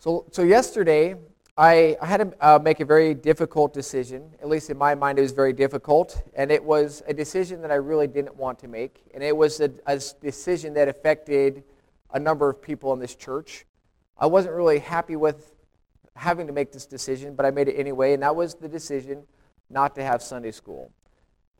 So, so yesterday, I, I had to uh, make a very difficult decision. At least in my mind, it was very difficult. And it was a decision that I really didn't want to make. And it was a, a decision that affected a number of people in this church. I wasn't really happy with having to make this decision, but I made it anyway. And that was the decision not to have Sunday school.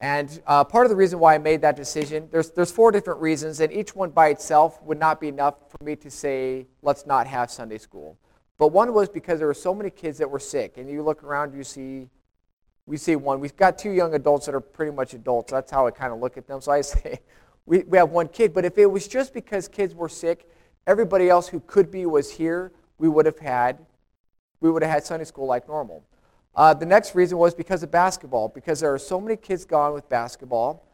And uh, part of the reason why I made that decision, there's, there's four different reasons, and each one by itself would not be enough for me to say, let's not have Sunday school. But one was because there were so many kids that were sick. And you look around, you see, we see one. We've got two young adults that are pretty much adults. That's how I kind of look at them. So I say, we, we have one kid. But if it was just because kids were sick, everybody else who could be was here, we would have had, we would have had Sunday school like normal. Uh, the next reason was because of basketball, because there are so many kids gone with basketball.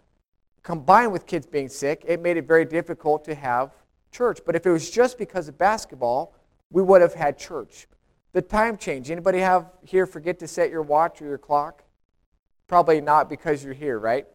Combined with kids being sick, it made it very difficult to have church. But if it was just because of basketball, we would have had church. The time change. Anybody have here forget to set your watch or your clock? Probably not because you're here, right?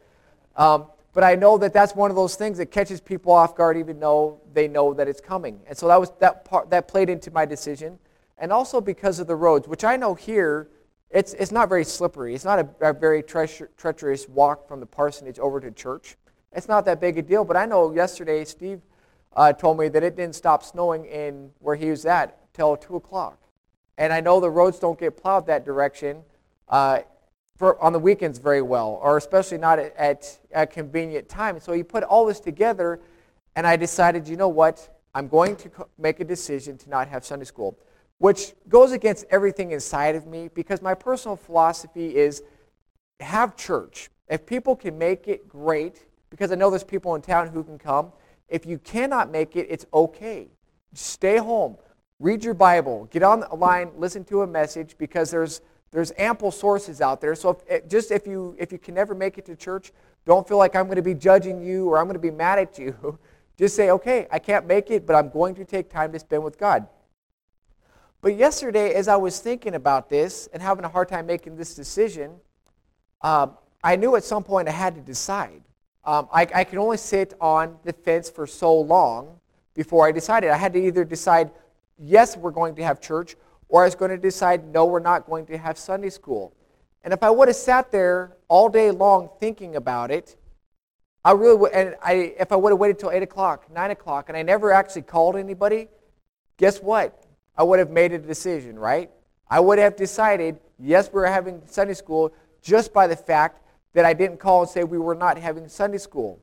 Um, but I know that that's one of those things that catches people off guard, even though they know that it's coming. And so that was that part that played into my decision, and also because of the roads, which I know here, it's it's not very slippery. It's not a, a very tre- treacherous walk from the parsonage over to church. It's not that big a deal. But I know yesterday Steve uh, told me that it didn't stop snowing in where he was at till 2 o'clock. And I know the roads don't get plowed that direction uh, for, on the weekends very well, or especially not at, at a convenient time. So he put all this together, and I decided, you know what? I'm going to make a decision to not have Sunday school, which goes against everything inside of me because my personal philosophy is have church. If people can make it, great, because I know there's people in town who can come. If you cannot make it, it's okay. Stay home. Read your Bible. Get on the line. Listen to a message because there's there's ample sources out there. So if, just if you if you can never make it to church, don't feel like I'm going to be judging you or I'm going to be mad at you. Just say, okay, I can't make it, but I'm going to take time to spend with God. But yesterday, as I was thinking about this and having a hard time making this decision, um, I knew at some point I had to decide. Um, I, I could only sit on the fence for so long before I decided. I had to either decide, yes, we're going to have church, or I was going to decide, no, we're not going to have Sunday school. And if I would have sat there all day long thinking about it, I really would, and I, if I would have waited till 8 o'clock, 9 o'clock, and I never actually called anybody, guess what? I would have made a decision, right? I would have decided, yes, we're having Sunday school just by the fact that I didn't call and say we were not having Sunday school.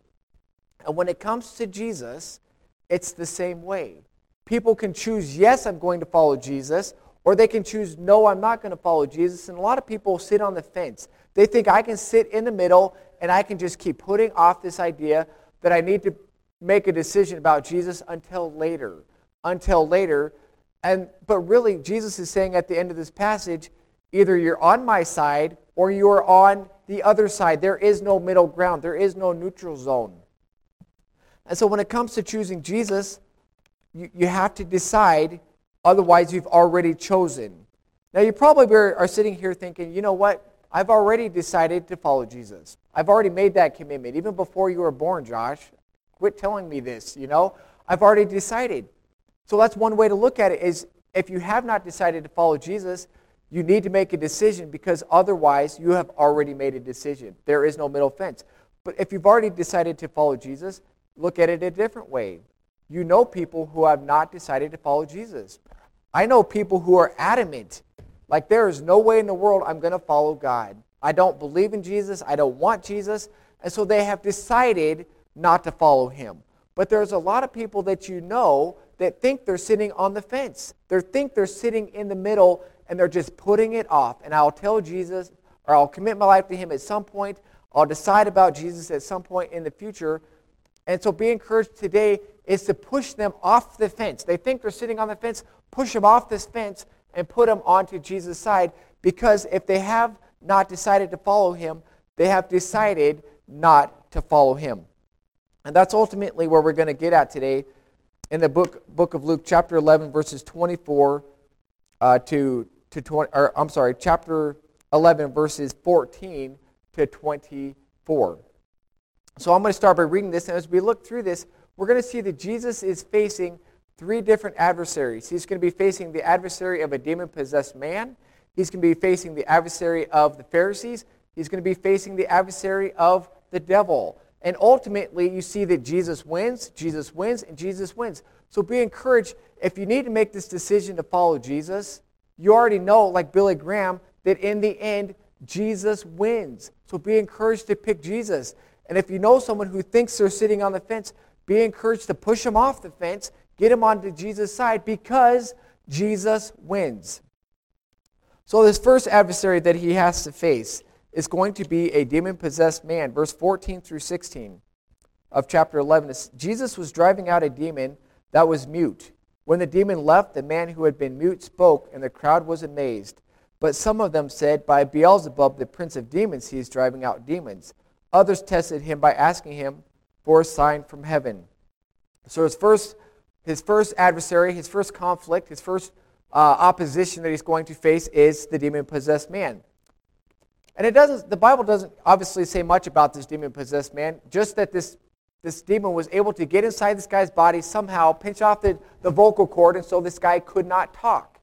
And when it comes to Jesus, it's the same way. People can choose, yes, I'm going to follow Jesus, or they can choose, no, I'm not going to follow Jesus. And a lot of people sit on the fence. They think I can sit in the middle and I can just keep putting off this idea that I need to make a decision about Jesus until later. Until later. And but really Jesus is saying at the end of this passage, either you're on my side or you're on the other side. There is no middle ground, there is no neutral zone. And so when it comes to choosing Jesus, you, you have to decide, otherwise, you've already chosen. Now, you probably are sitting here thinking, you know what? I've already decided to follow Jesus. I've already made that commitment. Even before you were born, Josh. Quit telling me this, you know? I've already decided. So that's one way to look at it is if you have not decided to follow Jesus, you need to make a decision because otherwise you have already made a decision. There is no middle fence. But if you've already decided to follow Jesus, look at it a different way. You know people who have not decided to follow Jesus. I know people who are adamant, like there is no way in the world I'm going to follow God. I don't believe in Jesus. I don't want Jesus. And so they have decided not to follow him. But there's a lot of people that you know that think they're sitting on the fence. They think they're sitting in the middle and they're just putting it off. And I'll tell Jesus, or I'll commit my life to Him at some point. I'll decide about Jesus at some point in the future. And so be encouraged today is to push them off the fence. They think they're sitting on the fence, push them off this fence and put them onto Jesus' side because if they have not decided to follow him, they have decided not to follow him. And that's ultimately where we're going to get at today in the book, book of Luke, chapter 11, verses 24 uh, to to 20, or I'm sorry, chapter 11, verses 14 to 24. So I'm going to start by reading this, and as we look through this, we're going to see that Jesus is facing three different adversaries. He's going to be facing the adversary of a demon possessed man, he's going to be facing the adversary of the Pharisees, he's going to be facing the adversary of the devil. And ultimately, you see that Jesus wins, Jesus wins, and Jesus wins. So be encouraged. If you need to make this decision to follow Jesus, you already know, like Billy Graham, that in the end, Jesus wins. So be encouraged to pick Jesus. And if you know someone who thinks they're sitting on the fence, be encouraged to push them off the fence, get them onto Jesus' side because Jesus wins. So, this first adversary that he has to face is going to be a demon possessed man. Verse 14 through 16 of chapter 11. Jesus was driving out a demon that was mute. When the demon left, the man who had been mute spoke, and the crowd was amazed. But some of them said, By Beelzebub, the prince of demons, he is driving out demons. Others tested him by asking him for a sign from heaven. So his first, his first adversary, his first conflict, his first uh, opposition that he's going to face is the demon possessed man. And it doesn't, the Bible doesn't obviously say much about this demon possessed man, just that this, this demon was able to get inside this guy's body, somehow pinch off the, the vocal cord, and so this guy could not talk.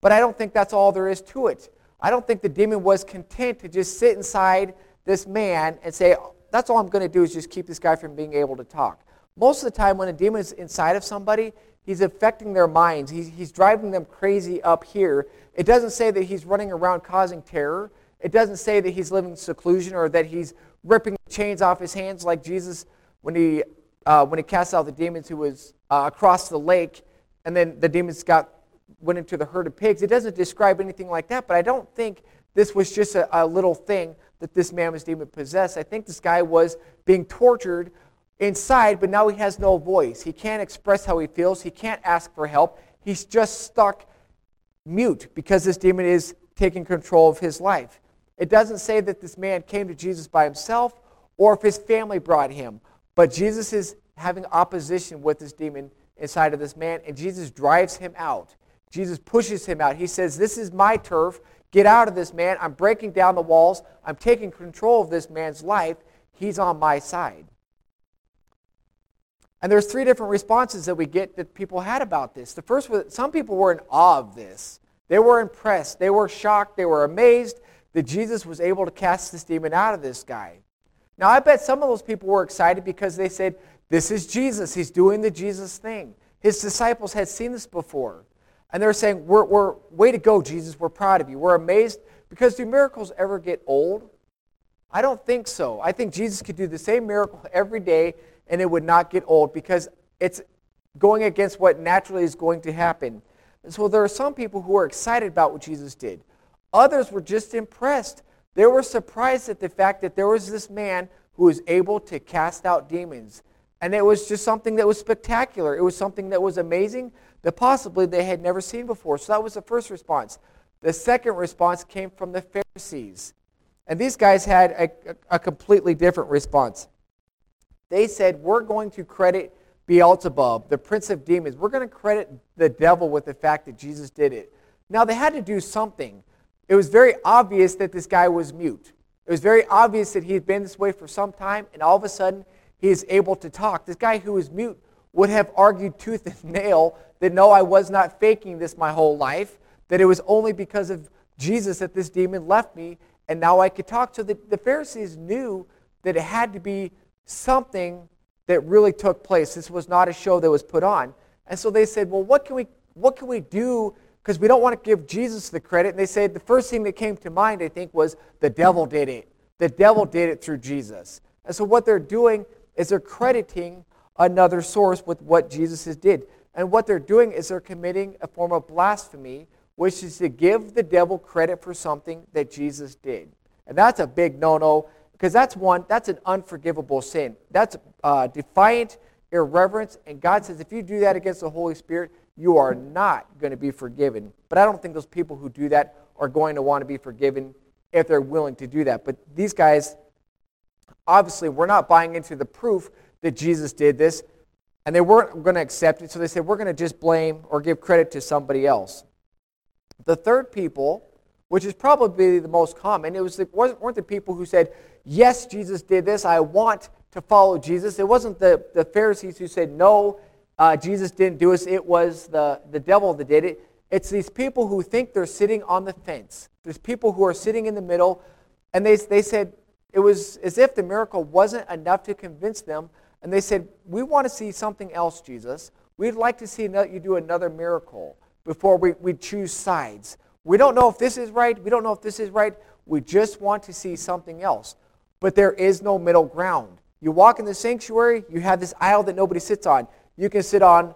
But I don't think that's all there is to it. I don't think the demon was content to just sit inside this man and say, That's all I'm going to do is just keep this guy from being able to talk. Most of the time, when a demon is inside of somebody, he's affecting their minds. He's, he's driving them crazy up here. It doesn't say that he's running around causing terror. It doesn't say that he's living in seclusion or that he's ripping chains off his hands like Jesus when he, uh, when he cast out the demons who was uh, across the lake and then the demons got went into the herd of pigs. It doesn't describe anything like that, but I don't think this was just a, a little thing that this man was demon possessed. I think this guy was being tortured inside, but now he has no voice. He can't express how he feels. He can't ask for help. He's just stuck mute because this demon is taking control of his life. It doesn't say that this man came to Jesus by himself or if his family brought him, but Jesus is having opposition with this demon inside of this man, and Jesus drives him out. Jesus pushes him out. He says, This is my turf. Get out of this man. I'm breaking down the walls. I'm taking control of this man's life. He's on my side. And there's three different responses that we get that people had about this. The first was some people were in awe of this. They were impressed. They were shocked. They were amazed that Jesus was able to cast this demon out of this guy. Now, I bet some of those people were excited because they said, This is Jesus. He's doing the Jesus thing. His disciples had seen this before. And they're saying, we're, we're, way to go, Jesus. We're proud of you. We're amazed. Because do miracles ever get old? I don't think so. I think Jesus could do the same miracle every day and it would not get old because it's going against what naturally is going to happen. And so there are some people who are excited about what Jesus did. Others were just impressed. They were surprised at the fact that there was this man who was able to cast out demons. And it was just something that was spectacular. It was something that was amazing that possibly they had never seen before. So that was the first response. The second response came from the Pharisees. And these guys had a, a completely different response. They said, We're going to credit Beelzebub, the prince of demons. We're going to credit the devil with the fact that Jesus did it. Now, they had to do something. It was very obvious that this guy was mute. It was very obvious that he had been this way for some time, and all of a sudden, he is able to talk. This guy who was mute would have argued tooth and nail that no, I was not faking this my whole life, that it was only because of Jesus that this demon left me, and now I could talk. So the, the Pharisees knew that it had to be something that really took place. This was not a show that was put on. And so they said, well, what can we, what can we do? Because we don't want to give Jesus the credit. And they say the first thing that came to mind, I think, was the devil did it. The devil did it through Jesus. And so what they're doing is they're crediting another source with what Jesus did. And what they're doing is they're committing a form of blasphemy, which is to give the devil credit for something that Jesus did. And that's a big no no because that's one, that's an unforgivable sin. That's uh, defiant irreverence. And God says if you do that against the Holy Spirit, you are not going to be forgiven. But I don't think those people who do that are going to want to be forgiven if they're willing to do that. But these guys, obviously, we're not buying into the proof that Jesus did this, and they weren't going to accept it, so they said, we're going to just blame or give credit to somebody else. The third people, which is probably the most common, it was the, weren't the people who said, yes, Jesus did this, I want to follow Jesus. It wasn't the, the Pharisees who said, no, uh, Jesus didn't do it, it was the, the devil that did it. It's these people who think they're sitting on the fence. There's people who are sitting in the middle, and they, they said it was as if the miracle wasn't enough to convince them. And they said, We want to see something else, Jesus. We'd like to see you do another miracle before we, we choose sides. We don't know if this is right. We don't know if this is right. We just want to see something else. But there is no middle ground. You walk in the sanctuary, you have this aisle that nobody sits on. You can sit on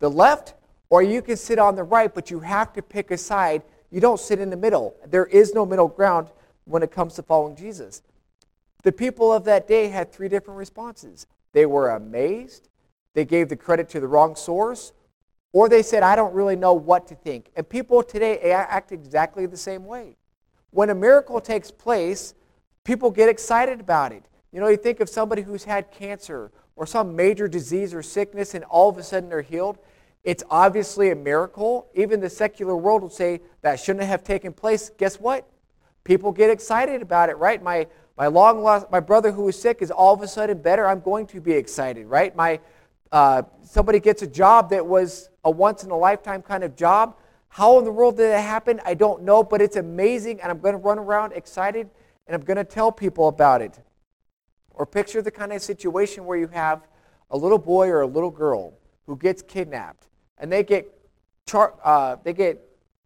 the left or you can sit on the right, but you have to pick a side. You don't sit in the middle. There is no middle ground when it comes to following Jesus. The people of that day had three different responses. They were amazed, they gave the credit to the wrong source, or they said, I don't really know what to think. And people today act exactly the same way. When a miracle takes place, people get excited about it. You know, you think of somebody who's had cancer or some major disease or sickness, and all of a sudden they're healed. It's obviously a miracle. Even the secular world would say that shouldn't have taken place. Guess what? People get excited about it, right? My, my long lost, my brother who was sick is all of a sudden better. I'm going to be excited, right? My, uh, somebody gets a job that was a once in a lifetime kind of job. How in the world did it happen? I don't know, but it's amazing, and I'm going to run around excited, and I'm going to tell people about it. Or picture the kind of situation where you have a little boy or a little girl who gets kidnapped, and they get, char- uh, they get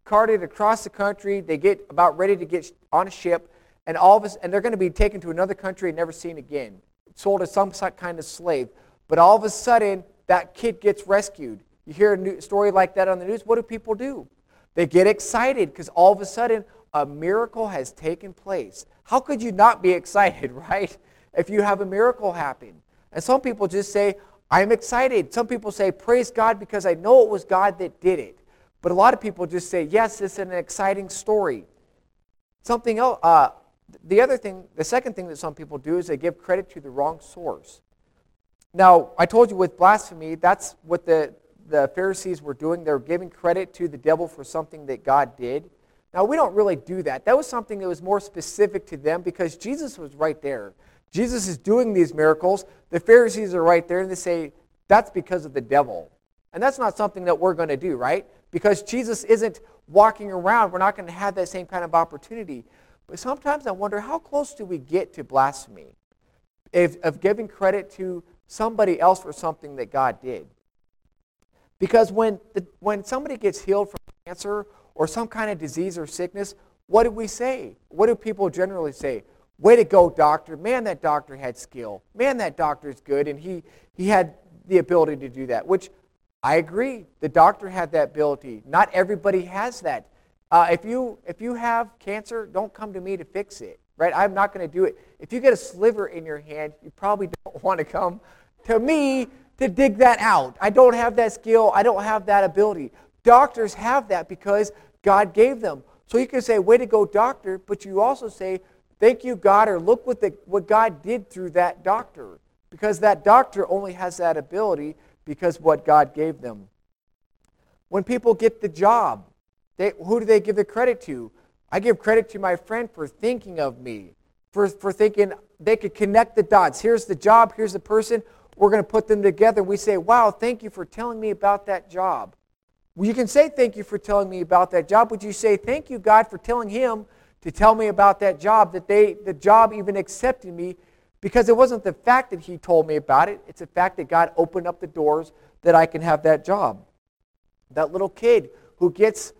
carted across the country. They get about ready to get on a ship, and all of us, and they're going to be taken to another country and never seen again, sold as some kind of slave. But all of a sudden, that kid gets rescued. You hear a story like that on the news. What do people do? They get excited because all of a sudden a miracle has taken place. How could you not be excited, right? If you have a miracle happen. And some people just say, I'm excited. Some people say, Praise God because I know it was God that did it. But a lot of people just say, Yes, it's an exciting story. Something else, uh, the other thing, the second thing that some people do is they give credit to the wrong source. Now, I told you with blasphemy, that's what the, the Pharisees were doing. They were giving credit to the devil for something that God did. Now, we don't really do that. That was something that was more specific to them because Jesus was right there. Jesus is doing these miracles. The Pharisees are right there and they say, that's because of the devil. And that's not something that we're going to do, right? Because Jesus isn't walking around. We're not going to have that same kind of opportunity. But sometimes I wonder how close do we get to blasphemy? If, of giving credit to somebody else for something that God did. Because when, the, when somebody gets healed from cancer or some kind of disease or sickness, what do we say? What do people generally say? Way to go, doctor. Man, that doctor had skill. Man, that doctor is good, and he, he had the ability to do that, which I agree. The doctor had that ability. Not everybody has that. Uh, if, you, if you have cancer, don't come to me to fix it right? I'm not going to do it. If you get a sliver in your hand, you probably don't want to come to me to dig that out. I don't have that skill. I don't have that ability. Doctors have that because God gave them. So you can say, way to go, doctor, but you also say, thank you, God, or look what, the, what God did through that doctor. Because that doctor only has that ability because what God gave them. When people get the job, they, who do they give the credit to? I give credit to my friend for thinking of me, for, for thinking they could connect the dots. Here's the job, here's the person. We're going to put them together. We say, Wow, thank you for telling me about that job. Well, you can say, Thank you for telling me about that job. Would you say, Thank you, God, for telling him to tell me about that job, that they, the job even accepted me? Because it wasn't the fact that he told me about it, it's the fact that God opened up the doors that I can have that job. That little kid who gets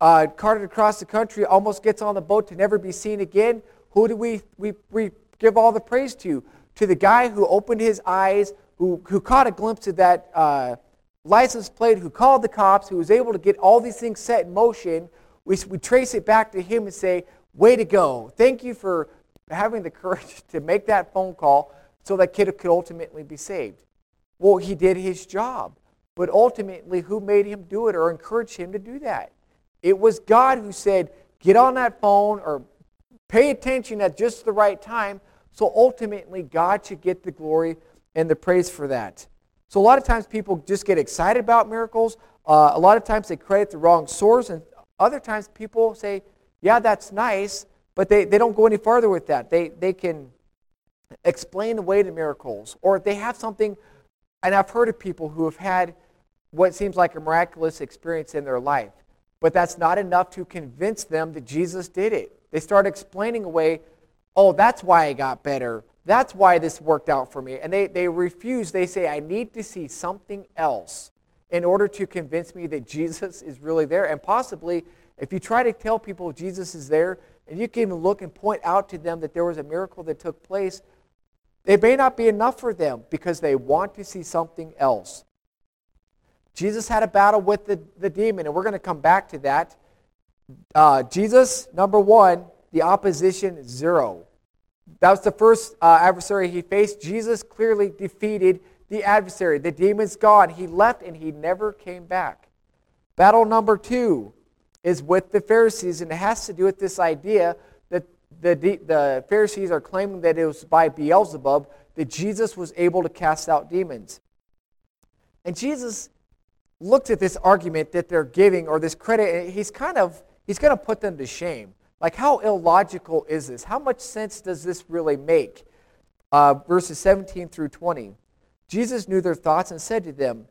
uh, carted across the country, almost gets on the boat to never be seen again. Who do we, we, we give all the praise to? To the guy who opened his eyes, who, who caught a glimpse of that uh, license plate, who called the cops, who was able to get all these things set in motion. We, we trace it back to him and say, Way to go. Thank you for having the courage to make that phone call so that kid could ultimately be saved. Well, he did his job. But ultimately, who made him do it or encouraged him to do that? It was God who said, get on that phone or pay attention at just the right time. So ultimately, God should get the glory and the praise for that. So a lot of times people just get excited about miracles. Uh, a lot of times they credit the wrong source. And other times people say, yeah, that's nice, but they, they don't go any farther with that. They, they can explain away the miracles. Or they have something And I've heard of people who have had what seems like a miraculous experience in their life, but that's not enough to convince them that Jesus did it. They start explaining away, oh, that's why I got better. That's why this worked out for me. And they, they refuse. They say, I need to see something else in order to convince me that Jesus is really there. And possibly, if you try to tell people Jesus is there, and you can even look and point out to them that there was a miracle that took place, it may not be enough for them because they want to see something else. Jesus had a battle with the, the demon, and we're going to come back to that. Uh, Jesus, number one, the opposition, zero. That was the first uh, adversary he faced. Jesus clearly defeated the adversary. The demon's gone. He left and he never came back. Battle number two is with the Pharisees, and it has to do with this idea that the, the Pharisees are claiming that it was by Beelzebub that Jesus was able to cast out demons. And Jesus looks at this argument that they're giving or this credit, and he's kind of he's going to put them to shame. Like, how illogical is this? How much sense does this really make? Uh, verses 17 through 20. Jesus knew their thoughts and said to them,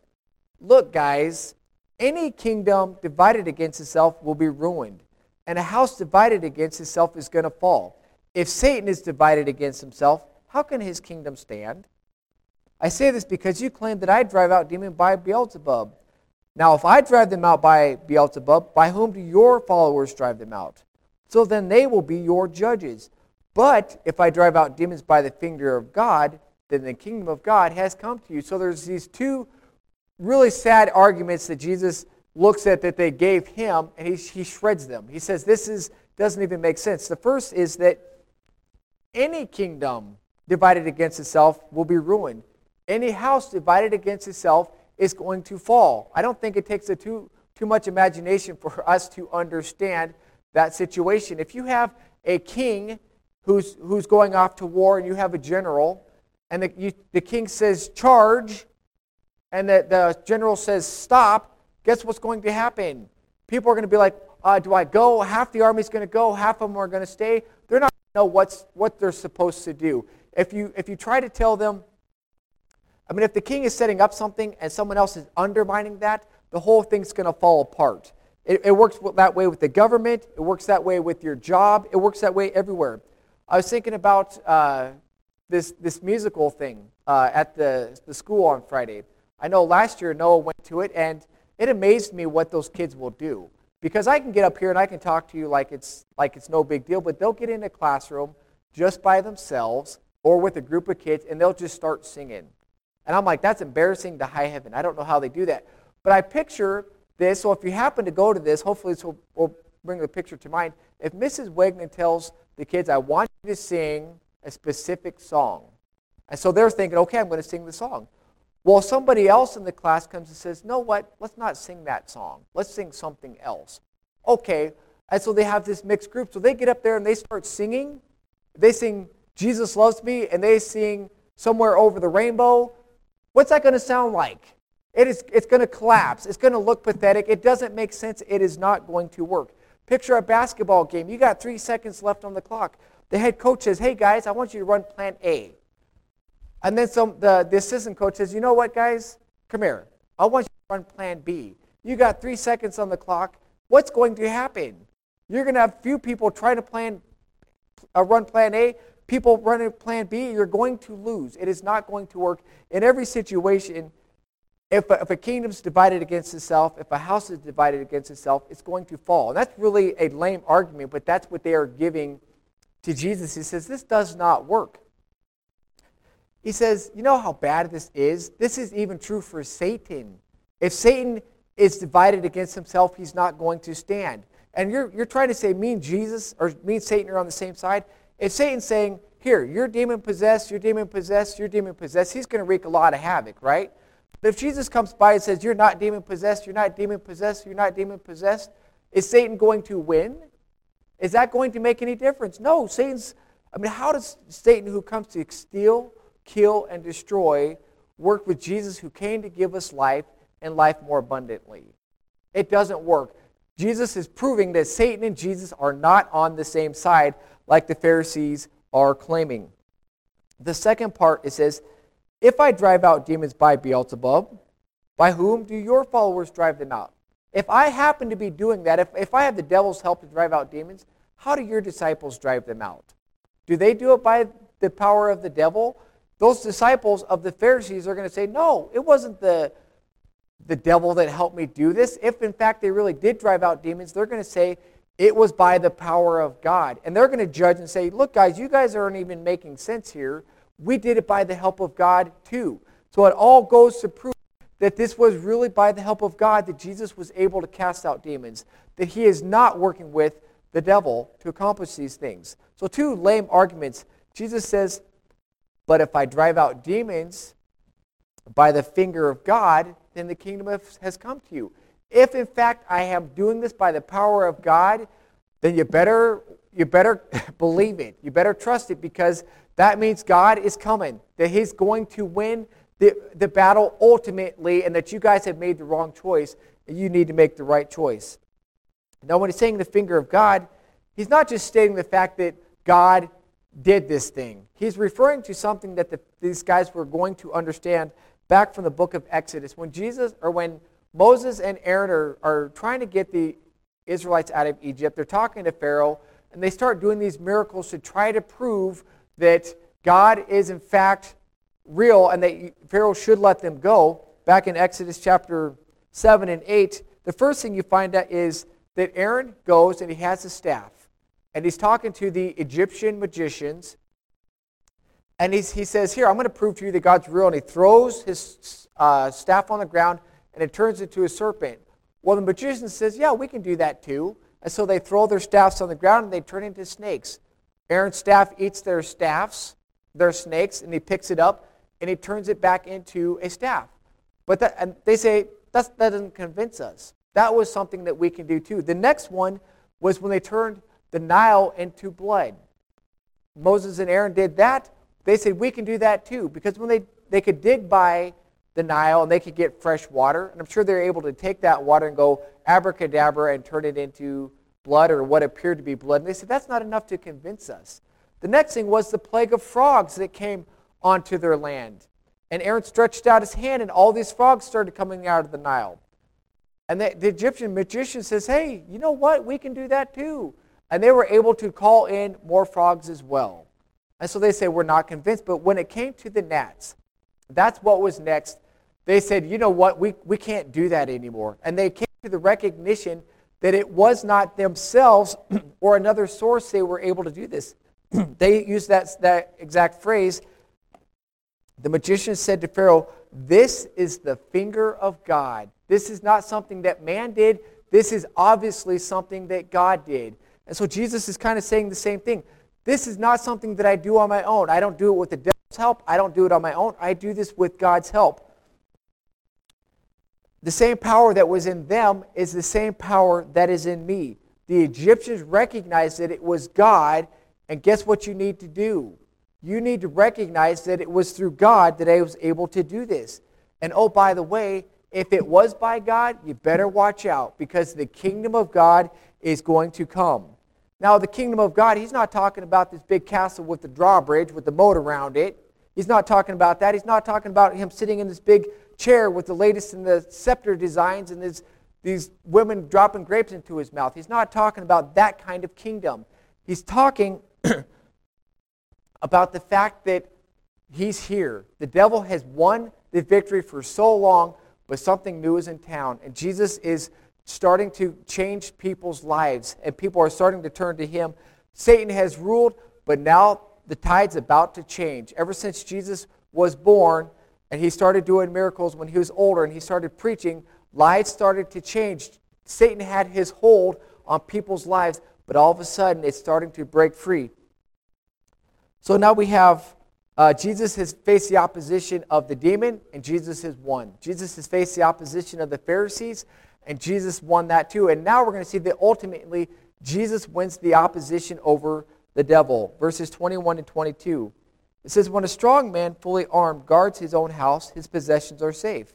Look, guys, any kingdom divided against itself will be ruined, and a house divided against itself is going to fall. If Satan is divided against himself, how can his kingdom stand? I say this because you claim that I drive out demons by Beelzebub. Now, if I drive them out by Beelzebub, by whom do your followers drive them out? So then they will be your judges. But if I drive out demons by the finger of God, then the kingdom of God has come to you. So there's these two really sad arguments that Jesus looks at that they gave him, and he, he shreds them. He says this is doesn't even make sense. The first is that any kingdom divided against itself will be ruined. Any house divided against itself is going to fall. I don't think it takes a too, too much imagination for us to understand that situation. If you have a king who's, who's going off to war and you have a general, and the, you, the king says, charge, and the, the general says, stop, guess what's going to happen? People are going to be like, uh, do I go? Half the army's going to go, half of them are going to stay. They're not going to know what's, what they're supposed to do. If you, if you try to tell them, I mean, if the king is setting up something and someone else is undermining that, the whole thing's going to fall apart. It, it, works that way with the government. It works that way with your job. It works that way everywhere. I was thinking about uh, this, this musical thing uh, at the, the school on Friday. I know last year Noah went to it, and it amazed me what those kids will do. Because I can get up here and I can talk to you like it's, like it's no big deal, but they'll get in a classroom just by themselves or with a group of kids, and they'll just start singing. And I'm like, that's embarrassing to high heaven. I don't know how they do that. But I picture this, so if you happen to go to this, hopefully this will, will bring the picture to mind. If Mrs. Wegman tells the kids, I want you to sing a specific song. And so they're thinking, okay, I'm going to sing the song. Well, somebody else in the class comes and says, no, what? Let's not sing that song. Let's sing something else. Okay. And so they have this mixed group. So they get up there and they start singing. They sing Jesus Loves Me and they sing Somewhere Over the Rainbow What's that going to sound like? It is, it's going to collapse. It's going to look pathetic. It doesn't make sense. It is not going to work. Picture a basketball game. You got three seconds left on the clock. The head coach says, hey, guys, I want you to run plan A. And then some, the, the assistant coach says, you know what, guys? Come here. I want you to run plan B. You got three seconds on the clock. What's going to happen? You're going to have few people trying to plan, uh, run plan A people running plan B, you're going to lose. It is not going to work. In every situation, if a, if a kingdom's divided against itself, if a house is divided against itself, it's going to fall. And that's really a lame argument, but that's what they are giving to Jesus. He says, This does not work. He says, You know how bad this is? This is even true for Satan. If Satan is divided against himself, he's not going to stand. And you're, you're trying to say, me and Jesus, or me and Satan are on the same side. If Satan's saying, here, you're demon possessed, you're demon possessed, you're demon possessed, he's going to wreak a lot of havoc, right? But if Jesus comes by and says, you're not demon possessed, you're not demon possessed, you're not demon possessed, is Satan going to win? Is that going to make any difference? No, Satan's, I mean, how does Satan, who comes to steal, kill, and destroy, work with Jesus, who came to give us life and life more abundantly? It doesn't work. Jesus is proving that Satan and Jesus are not on the same side like the Pharisees are claiming. The second part, it says, If I drive out demons by Beelzebub, by whom do your followers drive them out? If I happen to be doing that, if, if I have the devil's help to drive out demons, how do your disciples drive them out? Do they do it by the power of the devil? Those disciples of the Pharisees are going to say, no, it wasn't the, the devil that helped me do this. If in fact they really did drive out demons, they're going to say it was by the power of God. And they're going to judge and say, look, guys, you guys aren't even making sense here. We did it by the help of God too. So it all goes to prove that this was really by the help of God that Jesus was able to cast out demons, that he is not working with the devil to accomplish these things. So, two lame arguments. Jesus says, But if I drive out demons by the finger of God, then the kingdom has come to you. If in fact I am doing this by the power of God, then you better you better believe it. You better trust it because that means God is coming, that He's going to win the, the battle ultimately, and that you guys have made the wrong choice, and you need to make the right choice. Now, when he's saying the finger of God, he's not just stating the fact that God did this thing. He's referring to something that the, these guys were going to understand back from the book of Exodus. When Jesus, or when Moses and Aaron are, are trying to get the Israelites out of Egypt, they're talking to Pharaoh, and they start doing these miracles to try to prove that God is in fact real and that Pharaoh should let them go. Back in Exodus chapter 7 and 8, the first thing you find out is that Aaron goes and he has a staff. And he's talking to the Egyptian magicians. And he's, he says, Here, I'm going to prove to you that God's real. And he throws his uh, staff on the ground and it turns into a serpent. Well, the magician says, Yeah, we can do that too. And so they throw their staffs on the ground and they turn into snakes. Aaron's staff eats their staffs, their snakes, and he picks it up and he turns it back into a staff. But that, and they say, that doesn't convince us. That was something that we can do too. The next one was when they turned the Nile into blood. Moses and Aaron did that. They said, we can do that too. Because when they, they could dig by the Nile and they could get fresh water, and I'm sure they're able to take that water and go abracadabra and turn it into blood or what appeared to be blood. And they said, that's not enough to convince us. The next thing was the plague of frogs that came onto their land. And Aaron stretched out his hand, and all these frogs started coming out of the Nile. And the, the, Egyptian magician says, Hey, you know what? We can do that too. And they were able to call in more frogs as well. And so they say, We're not convinced. But when it came to the gnats, that's what was next. They said, You know what? We, we can't do that anymore. And they came to the recognition that it was not themselves or another source they were able to do this. they used that, that exact phrase. The magician said to Pharaoh, This is the finger of God this is not something that man did. This is obviously something that God did. And so Jesus is kind of saying the same thing. This is not something that I do on my own. I don't do it with the devil's help. I don't do it on my own. I do this with God's help. The same power that was in them is the same power that is in me. The Egyptians recognized that it was God, and guess what you need to do? You need to recognize that it was through God that I was able to do this. And oh, by the way, if it was by God, you better watch out because the kingdom of God is going to come. Now, the kingdom of God, he's not talking about this big castle with the drawbridge with the moat around it. He's not talking about that. He's not talking about him sitting in this big chair with the latest in the scepter designs and this, these women dropping grapes into his mouth. He's not talking about that kind of kingdom. He's talking about the fact that he's here. The devil has won the victory for so long but something new is in town. And Jesus is starting to change people's lives, and people are starting to turn to him. Satan has ruled, but now the tide's about to change. Ever since Jesus was born and he started doing miracles when he was older and he started preaching, lives started to change. Satan had his hold on people's lives, but all of a sudden it's starting to break free. So now we have uh, Jesus has faced the opposition of the demon, and Jesus has won. Jesus has faced the opposition of the Pharisees, and Jesus won that too. And now we're going to see that ultimately Jesus wins the opposition over the devil. Verses 21 and 22. It says, When a strong man, fully armed, guards his own house, his possessions are safe.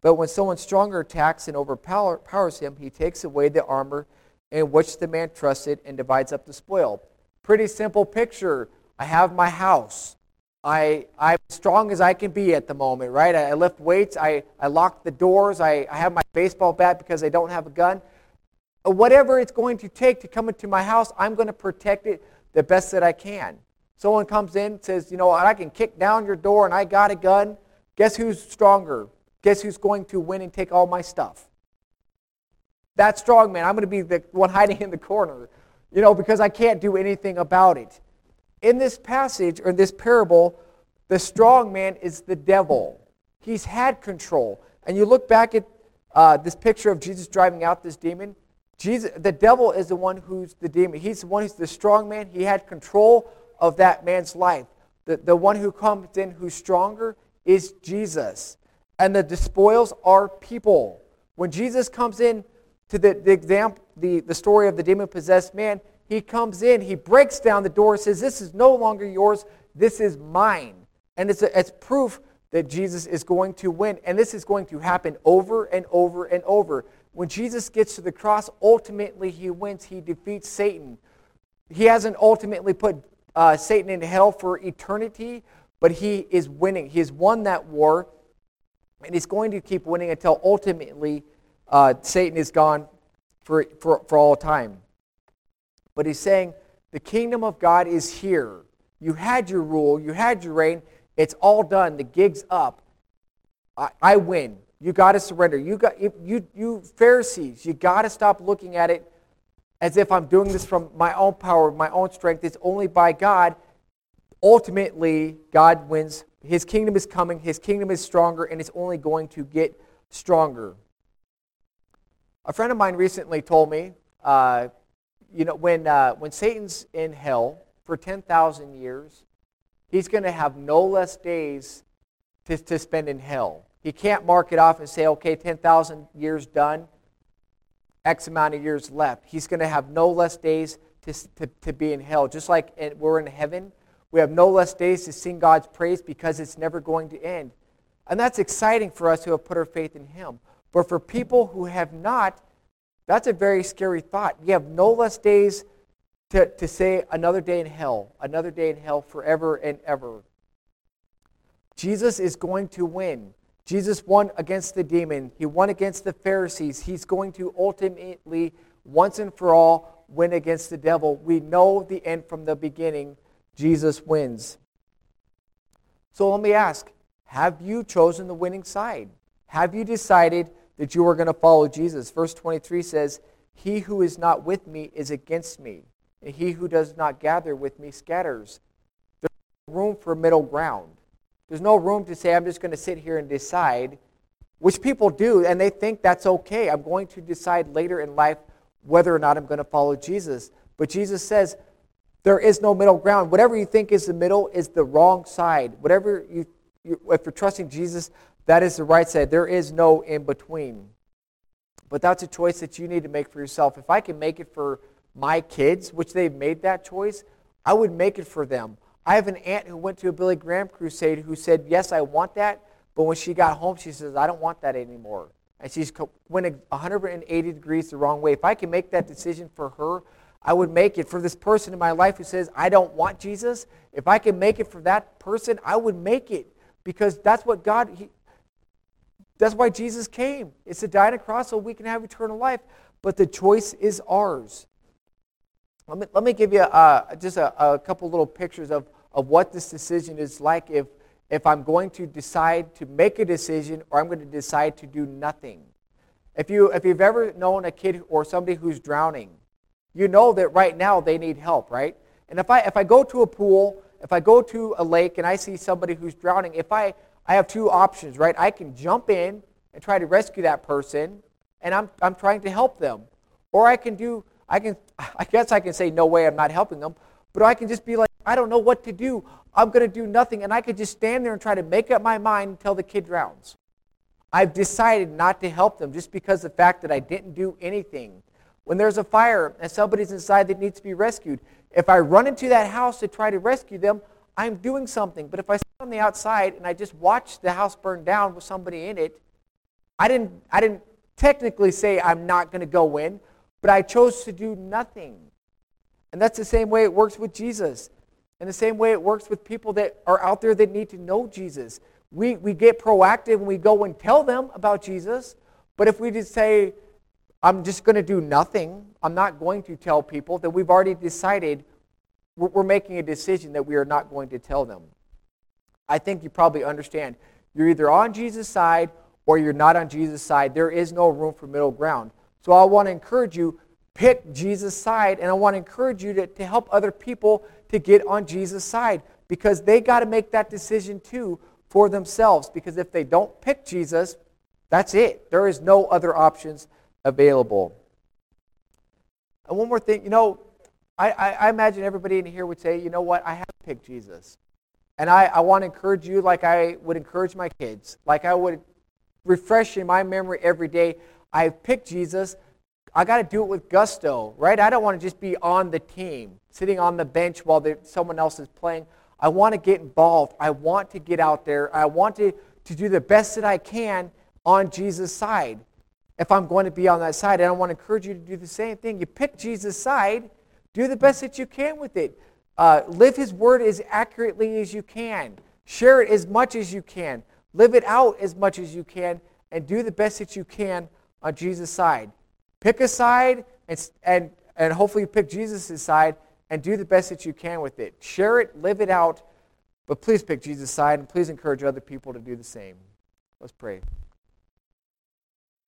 But when someone stronger attacks and overpowers him, he takes away the armor in which the man trusted and divides up the spoil. Pretty simple picture. I have my house. I, I'm strong as I can be at the moment, right? I, I lift weights. I, I lock the doors. I, I have my baseball bat because I don't have a gun. Whatever it's going to take to come into my house, I'm going to protect it the best that I can. Someone comes in says, you know, I can kick down your door and I got a gun. Guess who's stronger? Guess who's going to win and take all my stuff? That strong man. I'm going to be the one hiding in the corner, you know, because I can't do anything about it in this passage or this parable, the strong man is the devil. He's had control. And you look back at uh, this picture of Jesus driving out this demon. Jesus, the devil is the one who's the demon. He's the one who's the strong man. He had control of that man's life. The, the one who comes in who's stronger is Jesus. And the despoils are people. When Jesus comes in to the, the example, the, the story of the demon possessed man, he comes in, he breaks down the door, says, This is no longer yours, this is mine. And it's, a, it's proof that Jesus is going to win. And this is going to happen over and over and over. When Jesus gets to the cross, ultimately he wins. He defeats Satan. He hasn't ultimately put uh, Satan in hell for eternity, but he is winning. He has won that war, and he's going to keep winning until ultimately uh, Satan is gone for, for, for all time. But he's saying, the kingdom of God is here. You had your rule, you had your reign. It's all done. The gig's up. I, I win. You got to surrender. You, got, you, you Pharisees, you got to stop looking at it as if I'm doing this from my own power, my own strength. It's only by God. Ultimately, God wins. His kingdom is coming, His kingdom is stronger, and it's only going to get stronger. A friend of mine recently told me, uh, you know, when, uh, when Satan's in hell for 10,000 years, he's going to have no less days to, to spend in hell. He can't mark it off and say, okay, 10,000 years done, X amount of years left. He's going to have no less days to, to, to be in hell. Just like we're in heaven, we have no less days to sing God's praise because it's never going to end. And that's exciting for us who have put our faith in Him. But for people who have not, that's a very scary thought. You have no less days to, to say another day in hell, another day in hell forever and ever. Jesus is going to win. Jesus won against the demon, he won against the Pharisees. He's going to ultimately, once and for all, win against the devil. We know the end from the beginning. Jesus wins. So let me ask have you chosen the winning side? Have you decided that you are going to follow Jesus. Verse 23 says, He who is not with me is against me, and he who does not gather with me scatters. There's no room for middle ground. There's no room to say, I'm just going to sit here and decide, which people do, and they think that's okay. I'm going to decide later in life whether or not I'm going to follow Jesus. But Jesus says, there is no middle ground. Whatever you think is the middle is the wrong side. Whatever you, you if you're trusting Jesus, that is the right side. There is no in between. But that's a choice that you need to make for yourself. If I can make it for my kids, which they've made that choice, I would make it for them. I have an aunt who went to a Billy Graham crusade who said, Yes, I want that. But when she got home, she says, I don't want that anymore. And she's went 180 degrees the wrong way. If I can make that decision for her, I would make it for this person in my life who says, I don't want Jesus. If I can make it for that person, I would make it because that's what God, he, that's why Jesus came. It's to die on a cross so we can have eternal life. But the choice is ours. Let me, let me give you uh, just a, a couple little pictures of, of what this decision is like if, if I'm going to decide to make a decision or I'm going to decide to do nothing. If, you, if you've ever known a kid or somebody who's drowning, you know that right now they need help, right? And if I, if I go to a pool, if I go to a lake and I see somebody who's drowning, if I, I have two options, right? I can jump in and try to rescue that person, and I'm, I'm trying to help them. Or I can do, I can, I guess I can say, no way, I'm not helping them. But I can just be like, I don't know what to do. I'm going to do nothing. And I could just stand there and try to make up my mind until the kid drowns. I've decided not to help them just because the fact that I didn't do anything. When there's a fire and somebody's inside that needs to be rescued, if I run into that house to try to rescue them, I'm doing something. But if I sit on the outside and I just watch the house burn down with somebody in it, I didn't, I didn't technically say I'm not going to go in, but I chose to do nothing. And that's the same way it works with Jesus. And the same way it works with people that are out there that need to know Jesus. We, we get proactive and we go and tell them about Jesus. But if we just say, I'm just going to do nothing, I'm not going to tell people, then we've already decided we're, making a decision that we are not going to tell them. I think you probably understand. You're either on Jesus' side or you're not on Jesus' side. There is no room for middle ground. So I want to encourage you pick Jesus' side, and I want to encourage you to, to help other people to get on Jesus' side because they got to make that decision too for themselves. Because if they don't pick Jesus, that's it. There is no other options available. And one more thing, you know, I, I, I imagine everybody in here would say, you know what, I have picked Jesus. And I, I want to encourage you like I would encourage my kids, like I would refresh in my memory every day. I've picked Jesus. I got to do it with gusto, right? I don't want to just be on the team, sitting on the bench while someone else is playing. I want to get involved. I want to get out there. I want to, to do the best that I can on Jesus' side. If I'm going to be on that side, and I want to encourage you to do the same thing. You pick Jesus' side, do the best that you can with it. Uh, live His word as accurately as you can. Share it as much as you can. Live it out as much as you can, and do the best that you can on Jesus' side. Pick a side, and, and, and hopefully pick Jesus' side, and do the best that you can with it. Share it, live it out, but please pick Jesus' side, and please encourage other people to do the same. Let's pray.